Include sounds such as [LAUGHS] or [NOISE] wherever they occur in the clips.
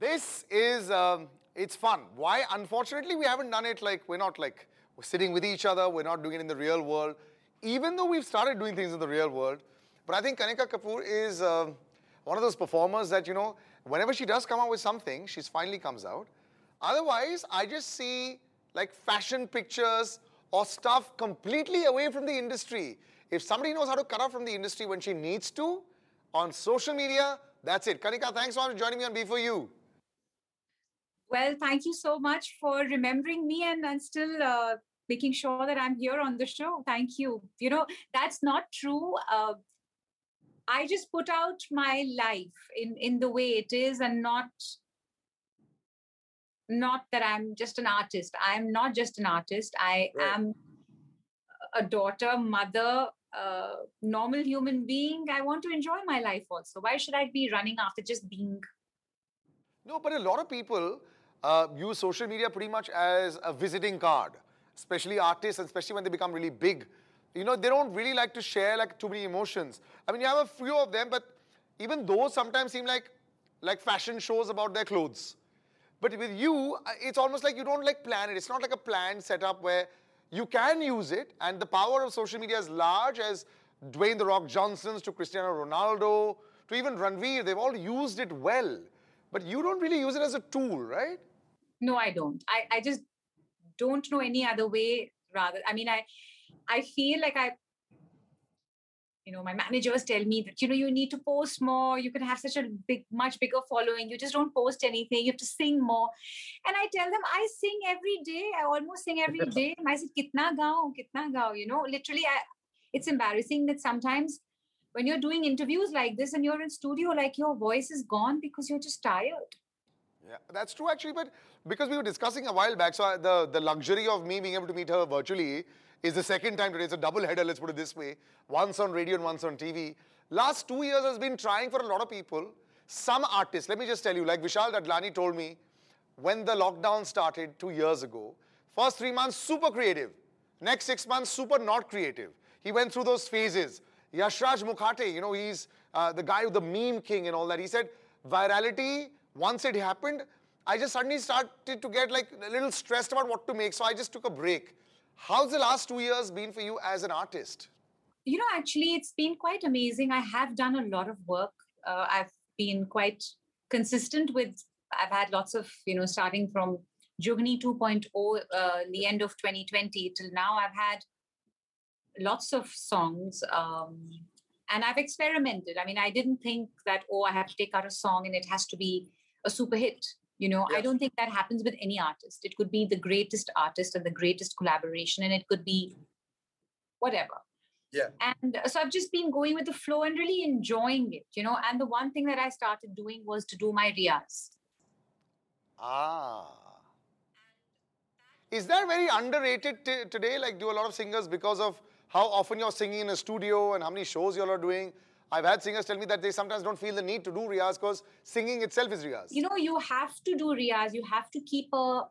This is, um, it's fun. Why? Unfortunately, we haven't done it like, we're not like, we're sitting with each other, we're not doing it in the real world, even though we've started doing things in the real world. But I think Kanika Kapoor is uh, one of those performers that, you know, whenever she does come out with something, she finally comes out. Otherwise, I just see like fashion pictures or stuff completely away from the industry. If somebody knows how to cut out from the industry when she needs to, on social media, that's it. Kanika, thanks for joining me on B4U. Well, thank you so much for remembering me and, and still uh, making sure that I'm here on the show. Thank you. You know, that's not true. Uh, I just put out my life in, in the way it is and not not that I'm just an artist. I'm not just an artist. I right. am a daughter, mother, uh, normal human being. I want to enjoy my life also. Why should I be running after just being? No, but a lot of people uh, use social media pretty much as a visiting card, especially artists, and especially when they become really big. You know, they don't really like to share like too many emotions. I mean, you have a few of them, but even those sometimes seem like like fashion shows about their clothes. But with you, uh, it's almost like you don't like plan it. It's not like a planned setup where you can use it, and the power of social media is large as Dwayne The Rock Johnson's to Cristiano Ronaldo to even Ranveer. They've all used it well. But you don't really use it as a tool, right? No i don't. I i just don't know any other way rather i mean i i feel like i you know my managers tell me that you know you need to post more you can have such a big much bigger following you just don't post anything you have to sing more. And i tell them i sing every day i almost sing every day. I said kitna gao kitna gao you know literally i it's embarrassing that sometimes when you're doing interviews like this and you're in studio like your voice is gone because you're just tired yeah, that's true actually, but because we were discussing a while back, so I, the, the luxury of me being able to meet her virtually is the second time today. It's a double header, let's put it this way. Once on radio and once on TV. Last two years has been trying for a lot of people. Some artists, let me just tell you, like Vishal Dadlani told me, when the lockdown started two years ago, first three months, super creative. Next six months, super not creative. He went through those phases. Yashraj Mukhate, you know, he's uh, the guy with the meme king and all that. He said, virality once it happened, I just suddenly started to get like a little stressed about what to make. So I just took a break. How's the last two years been for you as an artist? You know, actually, it's been quite amazing. I have done a lot of work. Uh, I've been quite consistent with, I've had lots of, you know, starting from Jugni 2.0, uh, the end of 2020 till now, I've had lots of songs. Um, and I've experimented. I mean, I didn't think that, oh, I have to take out a song and it has to be a super hit. You know. I don't think that happens with any artist. It could be the greatest artist and the greatest collaboration, and it could be whatever. Yeah. And uh, so I've just been going with the flow and really enjoying it, you know. And the one thing that I started doing was to do my riyaz. Ah. Is that very underrated t- today? Like, do a lot of singers because of how often you're singing in a studio and how many shows you all are doing? I've had singers tell me that they sometimes don't feel the need to do riyaz because singing itself is riyaz. You know, you have to do riyaz. You have to keep a,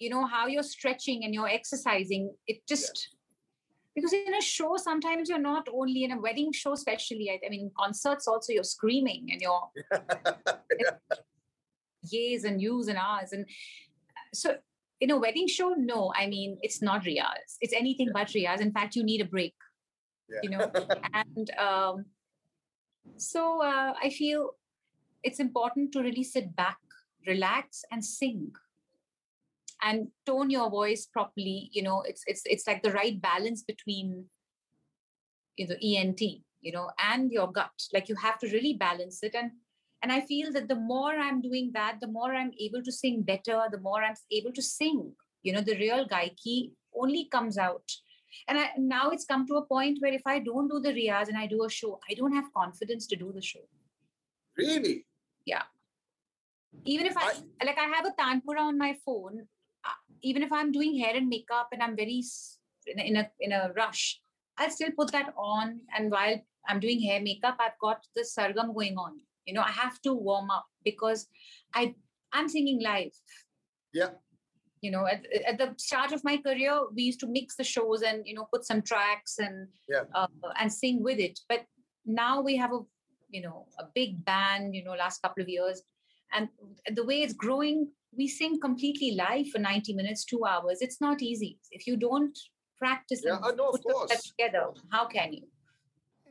you know, how you're stretching and you're exercising. It just, because in a show, sometimes you're not only in a wedding show, especially, I, I mean, concerts also, you're screaming and you're [LAUGHS] yeah. yays and yous and ahs. And uh, so in a wedding show, no, I mean, it's not riyaz. It's anything yeah. but riyaz. In fact, you need a break yeah. you know [LAUGHS] and um, so uh, i feel it's important to really sit back relax and sing. And tone your voice properly you know it's it's it's like the right balance between you know ent you know and your gut. Like you have to really balance it. And and i feel that the more i'm doing that the more i'm able to sing better the more i'm able to sing. You know the real gaiki only comes out and I, now it's come to a point where if I don't do the riyaz and I do a show, I don't have confidence to do the show. Really? Yeah. even if I, I, like I have a tanpura on my phone, uh, even if I'm doing hair and makeup and I'm very in a, in a in a rush, I'll still put that on. And while I'm doing hair makeup, I've got the sargam going on. You know, I have to warm up because I I'm singing live. Yeah. You know, at, at the start of my career, we used to mix the shows and you know put some tracks and yeah. uh, and sing with it. But now we have a you know a big band. You know, last couple of years, and the way it's growing, we sing completely live for 90 minutes, two hours. It's not easy. If you don't practice yeah, and no, put that together, how can you?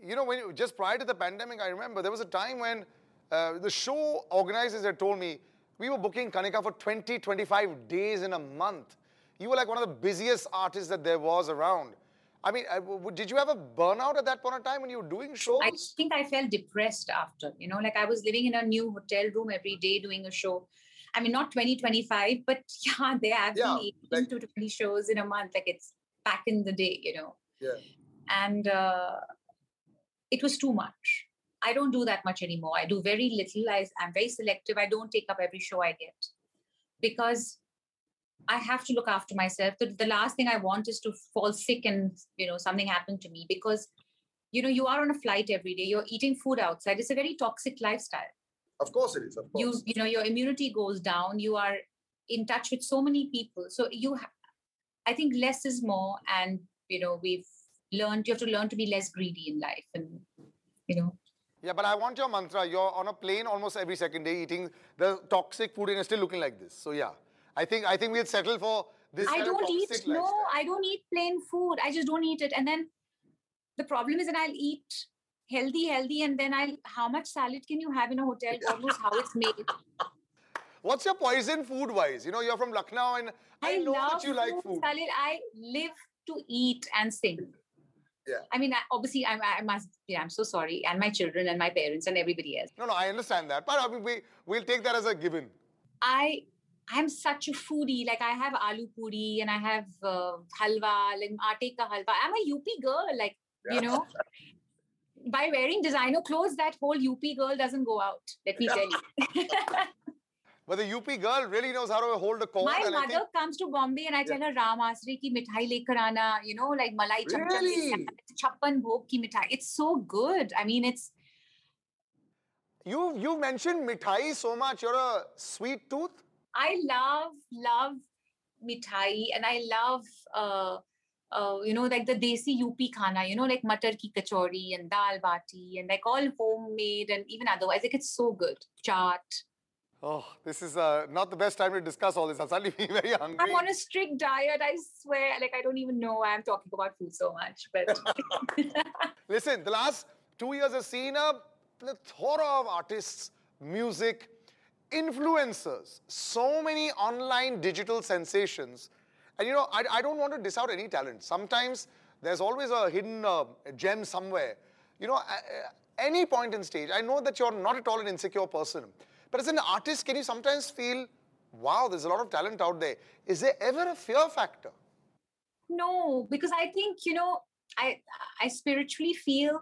You know, when you, just prior to the pandemic, I remember there was a time when uh, the show organizers had told me we were booking Kanika for 20, 25 days in a month. You were like one of the busiest artists that there was around. I mean, did you have a burnout at that point of time when you were doing shows? I think I felt depressed after, you know, like I was living in a new hotel room every day doing a show. I mean, not 20, 25, but [LAUGHS] yeah, there have yeah, been 18 like, to 20 shows in a month. Like it's back in the day, you know. Yeah. And uh, it was too much. I don't do that much anymore. I do very little. I, I'm very selective. I don't take up every show I get because I have to look after myself. The, the last thing I want is to fall sick and you know something happened to me because you know you are on a flight every day. You're eating food outside. It's a very toxic lifestyle. Of course it is. Of course. You you know your immunity goes down. You are in touch with so many people. So you, ha- I think less is more, and you know we've learned. You have to learn to be less greedy in life, and you know. Yeah, but I want your mantra. You're on a plane almost every second day eating the toxic food and you're still looking like this. So yeah. I think I think we'll settle for this. I don't eat. Lifestyle. No, I don't eat plain food. I just don't eat it. And then the problem is that I'll eat healthy, healthy, and then I'll. How much salad can you have in a hotel? God knows how it's made. [LAUGHS] What's your poison food wise? You know, you're from Lucknow, and I, I know that you like food. Salad. I live to eat and sing. Yeah. I mean, obviously, I, I must. Yeah, I'm so sorry, and my children and my parents and everybody else. No, no, I understand that, but I mean, we we'll take that as a given. I I'm such a foodie. Like I have aloo puri and I have uh, halwa, like aate ka halwa. I'm a UP girl. Like yeah. you know, by wearing designer clothes, that whole UP girl doesn't go out. Let me tell you. [LAUGHS] [LAUGHS] but the UP girl really knows how to hold a cone. My mother think... comes to Bombay and I tell her Ram Asrey ki mithai lekar aana. You know, like malai really? chappan bhog ki mithai. It's so good. I mean, it's. You you mentioned mithai so much. You're a sweet tooth. I love, love mithai and I love, uh, uh, you know, like the desi UP khana, you know, like matar ki kachori and dal bati and like all homemade and even otherwise. Like it's so good. Chaat. Oh, this is uh, not the best time to discuss all this. I'm suddenly [LAUGHS] feeling very hungry. I'm on a strict diet. I swear. Like I don't even know why I'm talking about food so much. But [LAUGHS] listen, the last two years have seen a plethora of artists, music, influencers, so many online digital sensations. And you know, I, I don't want to diss out any talent. Sometimes there's always a hidden uh, gem somewhere. You know, any point in stage, I know that you're not at all an insecure person. But as an artist, can you sometimes feel, wow, there's a lot of talent out there? Is there ever a fear factor? No, because I think, you know, I I spiritually feel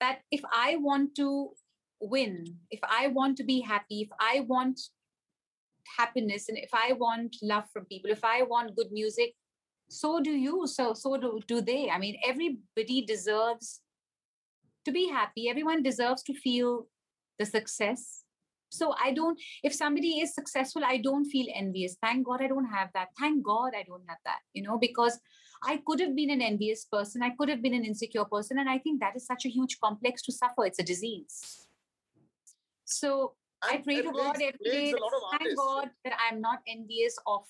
that if I want to win, if I want to be happy, if I want happiness, and if I want love from people, if I want good music, so do you. So so do, do they. I mean, everybody deserves to be happy. Everyone deserves to feel the success. So I don't, if somebody is successful, I don't feel envious. Thank God I don't have that. Thank God I don't have that, you know, because I could have been an envious person. I could have been an insecure person. And I think that is such a huge complex to suffer. It's a disease. So I pray to God every day. Thank God that I'm not envious of,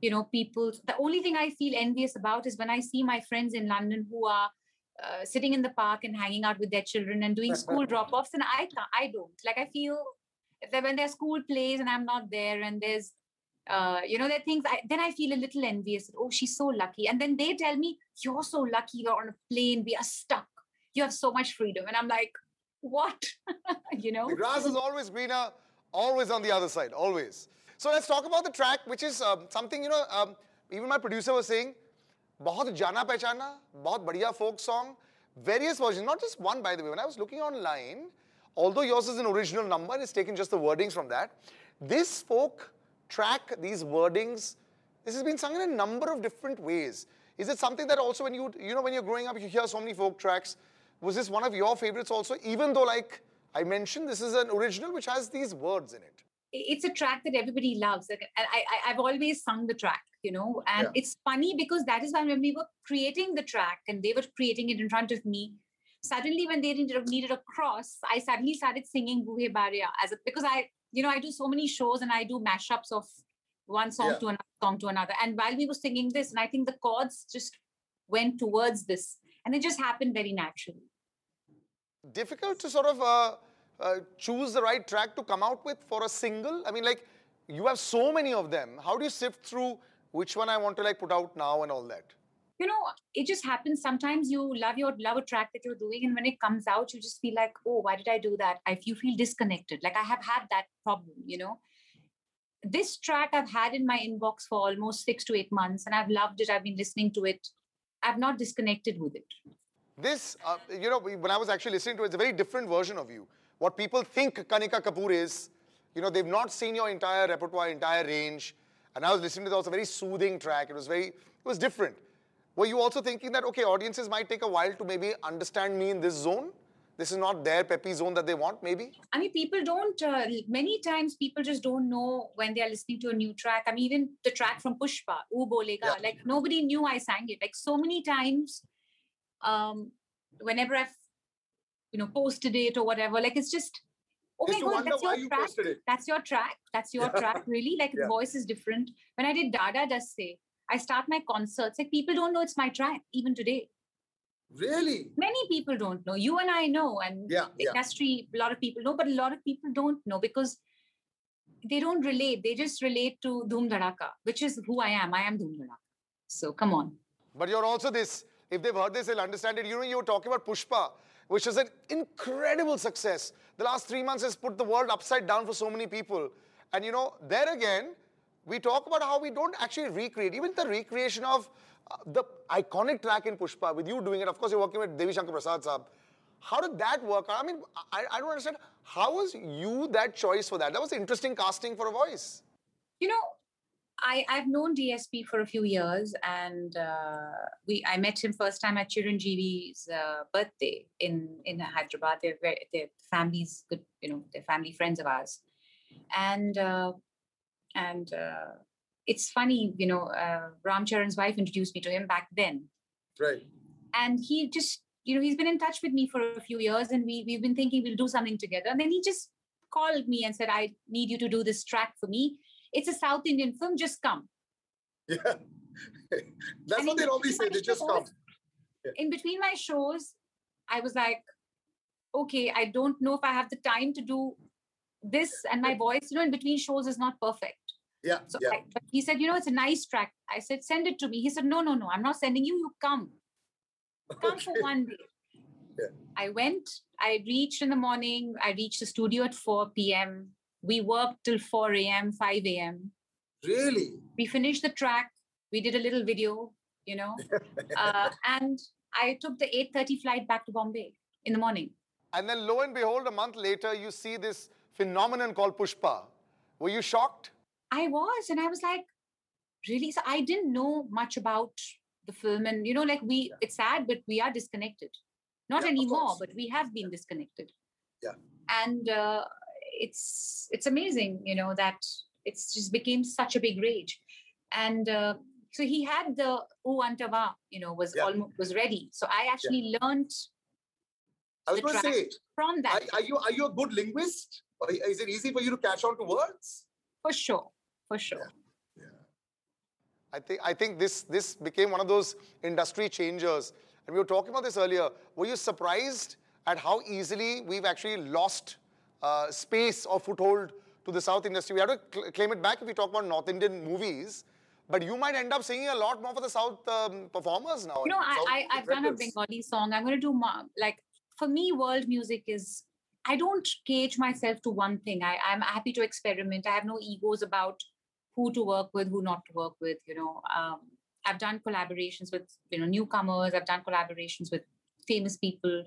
you know, people. The only thing I feel envious about is when I see my friends in London who are uh, sitting in the park and hanging out with their children and doing [LAUGHS] school drop-offs, and I I don't. Like I feel that when their school plays and I'm not there, and there's uh, you know, there are things, I, then I feel a little envious. Oh, she's so lucky. And then they tell me, You're so lucky. You're on a plane. We are stuck. You have so much freedom. And I'm like, what? [LAUGHS] you know? The grass is always greener, always on the other side, always. So let's talk about the track, which is um, something, you know, um, even my producer was saying, बहुत जाना पहचाना, बहुत बढ़िया folk song, various versions, not just one by the way. When I was looking online, although yours is an original number and it's taken just the wordings from that, this folk track, these wordings, this has been sung in a number of different ways. Is it something that also when you, you know, when you're growing up, you hear so many folk tracks, was this one of your favorites also, even though like I mentioned, this is an original which has these words in it? It's a track that everybody loves. Like, I, I, I've always sung the track, you know, and yeah. it's funny because that is why when we were creating the track and they were creating it in front of me, suddenly when they needed a cross, I suddenly started singing Buhe Bariyan as a, because I, you know, I do so many shows and I do mashups of one song yeah. to another song to another. And while we were singing this, and I think the chords just went towards this, and it just happened very naturally. Difficult to sort of uh, uh, choose the right track to come out with for a single. I mean, like you have so many of them. How do you sift through which one I want to like put out now and all that? You know, it just happens. Sometimes you love your love a track that you're doing, and when it comes out, you just feel like, oh, why did I do that? I you feel disconnected. Like I have had that problem. You know, this track I've had in my inbox for almost six to eight months, and I've loved it. I've been listening to it. I've not disconnected with it. This, uh, you know, when I was actually listening to it, it's a very different version of you. What people think Kanika Kapoor is, you know, they've not seen your entire repertoire, entire range. And I was listening to it, was a very soothing track. It was very, it was different. Were you also thinking that, okay, audiences might take a while to maybe understand me in this zone? this is not their peppy zone that they want maybe i mean people don't uh, many times people just don't know when they are listening to a new track i mean even the track from pushpa oo bolega yeah. like nobody knew i sang it like so many times um whenever i've you know posted it or whatever like it's just oh my god that's your you track that's your track that's your yeah. track really [LAUGHS] like yeah. the voice is different when i did Da Da Dasse i start my concerts like people don't know it's my track even today Really? Many people don't know. You and I know, and yeah, the industry, a lot of people know, but a lot of people don't know because they don't relate. They just relate to Dhoom Dhadaka, which is who I am. I am Dhoom Dhadaka. So come on. But you're also this. If they've heard this, they'll understand it. You know, you were talking about Pushpa, which is an incredible success. The last three months has put the world upside down for so many people. And you know, there again, we talk about how we don't actually recreate. Even the recreation of uh, the iconic track in Pushpa, with you doing it, of course, you're working with Devi Shankar Prasad Saab. How did that work? I mean, I, I don't understand. How was you that choice for that? That was interesting casting for a voice. You know, I, I've known DSP for a few years, and uh, we I met him first time at Chiranjeevi's uh, birthday in in Hyderabad. They're very, their families good, you know, they're family friends of ours, and uh, and uh, it's funny, you know, uh, Ram Charan's wife introduced me to him back then. Right. And he just, you know, he's been in touch with me for a few years and we, we've been thinking we'll do something together. And then he just called me and said, I need you to do this track for me. It's a South Indian film, just come. Yeah. [LAUGHS] That's and what they always say, they just shows, come. Yeah. In between my shows, I was like, okay, I don't know if I have the time to do this and my voice, you know, in between shows is not perfect. Yeah. So yeah. I, he said, you know, it's a nice track. I said, send it to me. He said, no, no, no, I'm not sending you. You come. Come okay. for one day. [LAUGHS] Yeah. I went, I reached in the morning. I reached the studio at 4 p.m. We worked till 4 a.m., 5 a.m. Really? We finished the track. We did a little video, you know, [LAUGHS] uh, and I took the 8.30 flight back to Bombay in the morning. And then lo and behold, a month later, you see this phenomenon called Pushpa. Were you shocked? I was, and I was like, really? So I didn't know much about the film, and you know, like we, yeah. it's sad, but we are disconnected. Not yeah, anymore, but we have been disconnected. Yeah. And uh, it's it's amazing, you know, that it's just became such a big rage, and. Uh, so he had the Oo Antava, you know, was yeah. almost was ready. So I actually yeah. learned. I was going to say from that. Are, are, you are you a good linguist? Or is it easy for you to catch on to words? For sure for sure. Yeah. I think I think this this became one of those industry changers. And we were talking about this earlier. Were you surprised at how easily we've actually lost uh, space or foothold to the South industry? We have to cl- claim it back if we talk about North Indian movies. But you might end up singing a lot more for the South um, performers now. You know, I, I, have done a Bengali song. I'm going to do more, like, for me, world music is, I don't cage myself to one thing. I, I'm happy to experiment. I have no egos about who to work with, who not to work with. You know, um, I've done collaborations with you know newcomers. I've done collaborations with famous people.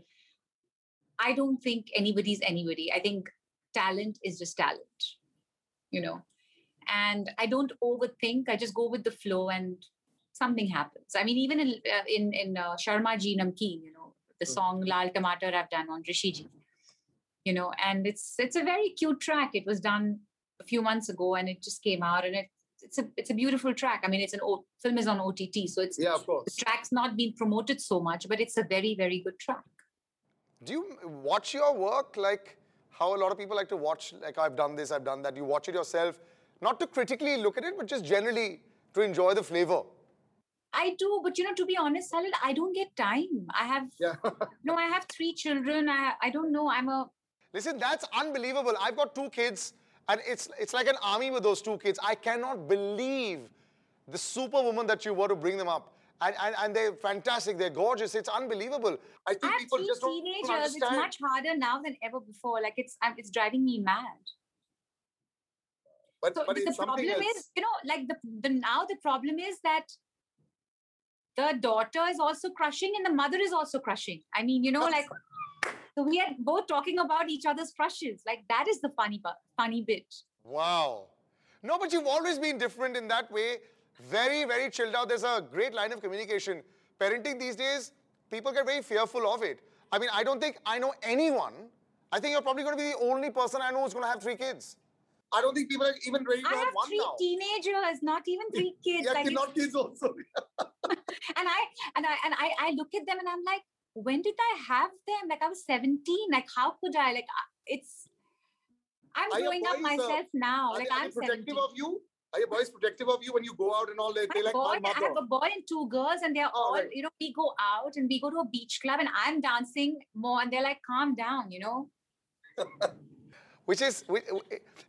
I don't think anybody's anybody. I think talent is just talent, you know. And I don't overthink. I just go with the flow, and something happens. I mean, even in uh, in, in uh, Sharma Ji Namkeen, you know, the Mm. song Lal Tamatar I've done on Rishi Ji, you know, and it's it's a very cute track. It was done a few months ago, and it just came out, and it it's a it's a beautiful track. I mean, it's an o- film is on OTT, so it's Yeah, of the course. track's not been promoted so much, but it's a very very good track. Do you watch your work like how a lot of people like to watch, like I've done this, I've done that? You watch it yourself, not to critically look at it, but just generally to enjoy the flavor. I do, but you know, to be honest, Salil, I don't get time. I have Yeah. [LAUGHS] no, I have three children. I I don't know. I'm a Listen, that's unbelievable. I've got two kids, and it's it's like an army with those two kids. I cannot believe the superwoman that you were to bring them up. And, and, and they're fantastic, they're gorgeous, it's unbelievable. I think have people just don't teenagers. It's much harder now than ever before. Like it's um, it's driving me mad. But, So but the problem else. is, you know, like the the now the problem is that the daughter is also crushing and the mother is also crushing. I mean, you know, like so we are both talking about each other's crushes. Like that is the funny funny bit. Wow. No, but you've always been different in that way. Very, very chilled out. There's a great line of communication. Parenting these days, people get very fearful of it. I mean, I don't think I know anyone. I think you're probably going to be the only person I know who's going to have three kids. I don't think people are even ready to I have have one three now. teenagers, not even three [LAUGHS] kids. yeah, like kid- it's- not kids also. [LAUGHS] and I and I and I, I look at them and I'm like, when did I have them? Like I was 17. Like how could I? Like it's I'm Are your growing up boys, uh, myself now. Are like they, I'm they protective 17. of you? Are your boys protective of you when you go out and all? They, My they like boy, I have a boy and two girls, and they're all, all, right. you know, we go out and we go to a beach club and I'm dancing more, and they're like, calm down, you know. [LAUGHS] which is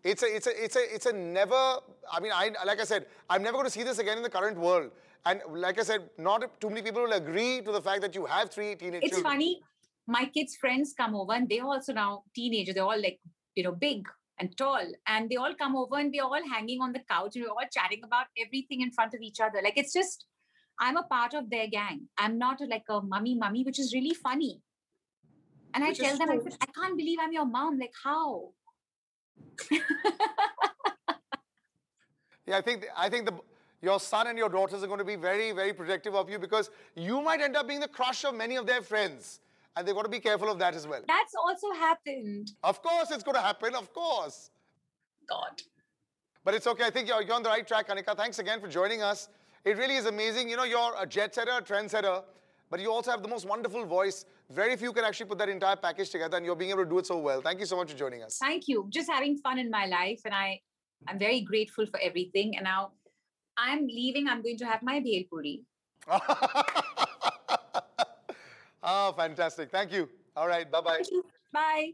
it's a it's a it's a it's a never i mean i like i said i'm never going to see this again in the current world and like i said not too many people will agree to the fact that you have three teenage It's children funny. My kids' friends come over, and they're also now teenagers. They're all like, you know, big and tall, and they all come over and we're all hanging on the couch and we're all chatting about everything in front of each other. Like it's just, I'm a part of their gang. I'm not like a mummy mummy, which is really funny. And I Which tell them, I said, I can't believe I'm your mom. Like how? [LAUGHS] yeah i think i think the your son and your daughters are going to be very very protective of you because you might end up being the crush of many of their friends and they've got to be careful of that as well That's also happened. of course it's going to happen of course God. But it's okay. I think you're, you're on the right track, Kanika. Thanks again for joining us. It really is amazing. You know, you're a jet setter, a trendsetter, but you also have the most wonderful voice. Very few can actually put that entire package together, and you're being able to do it so well. Thank you so much for joining us. Thank you. Just having fun in my life, and I, I'm very grateful for everything. And now, I'm leaving. I'm going to have my bhel puri. [LAUGHS] oh, fantastic. Thank you. All right. Bye bye. Thank you. Bye.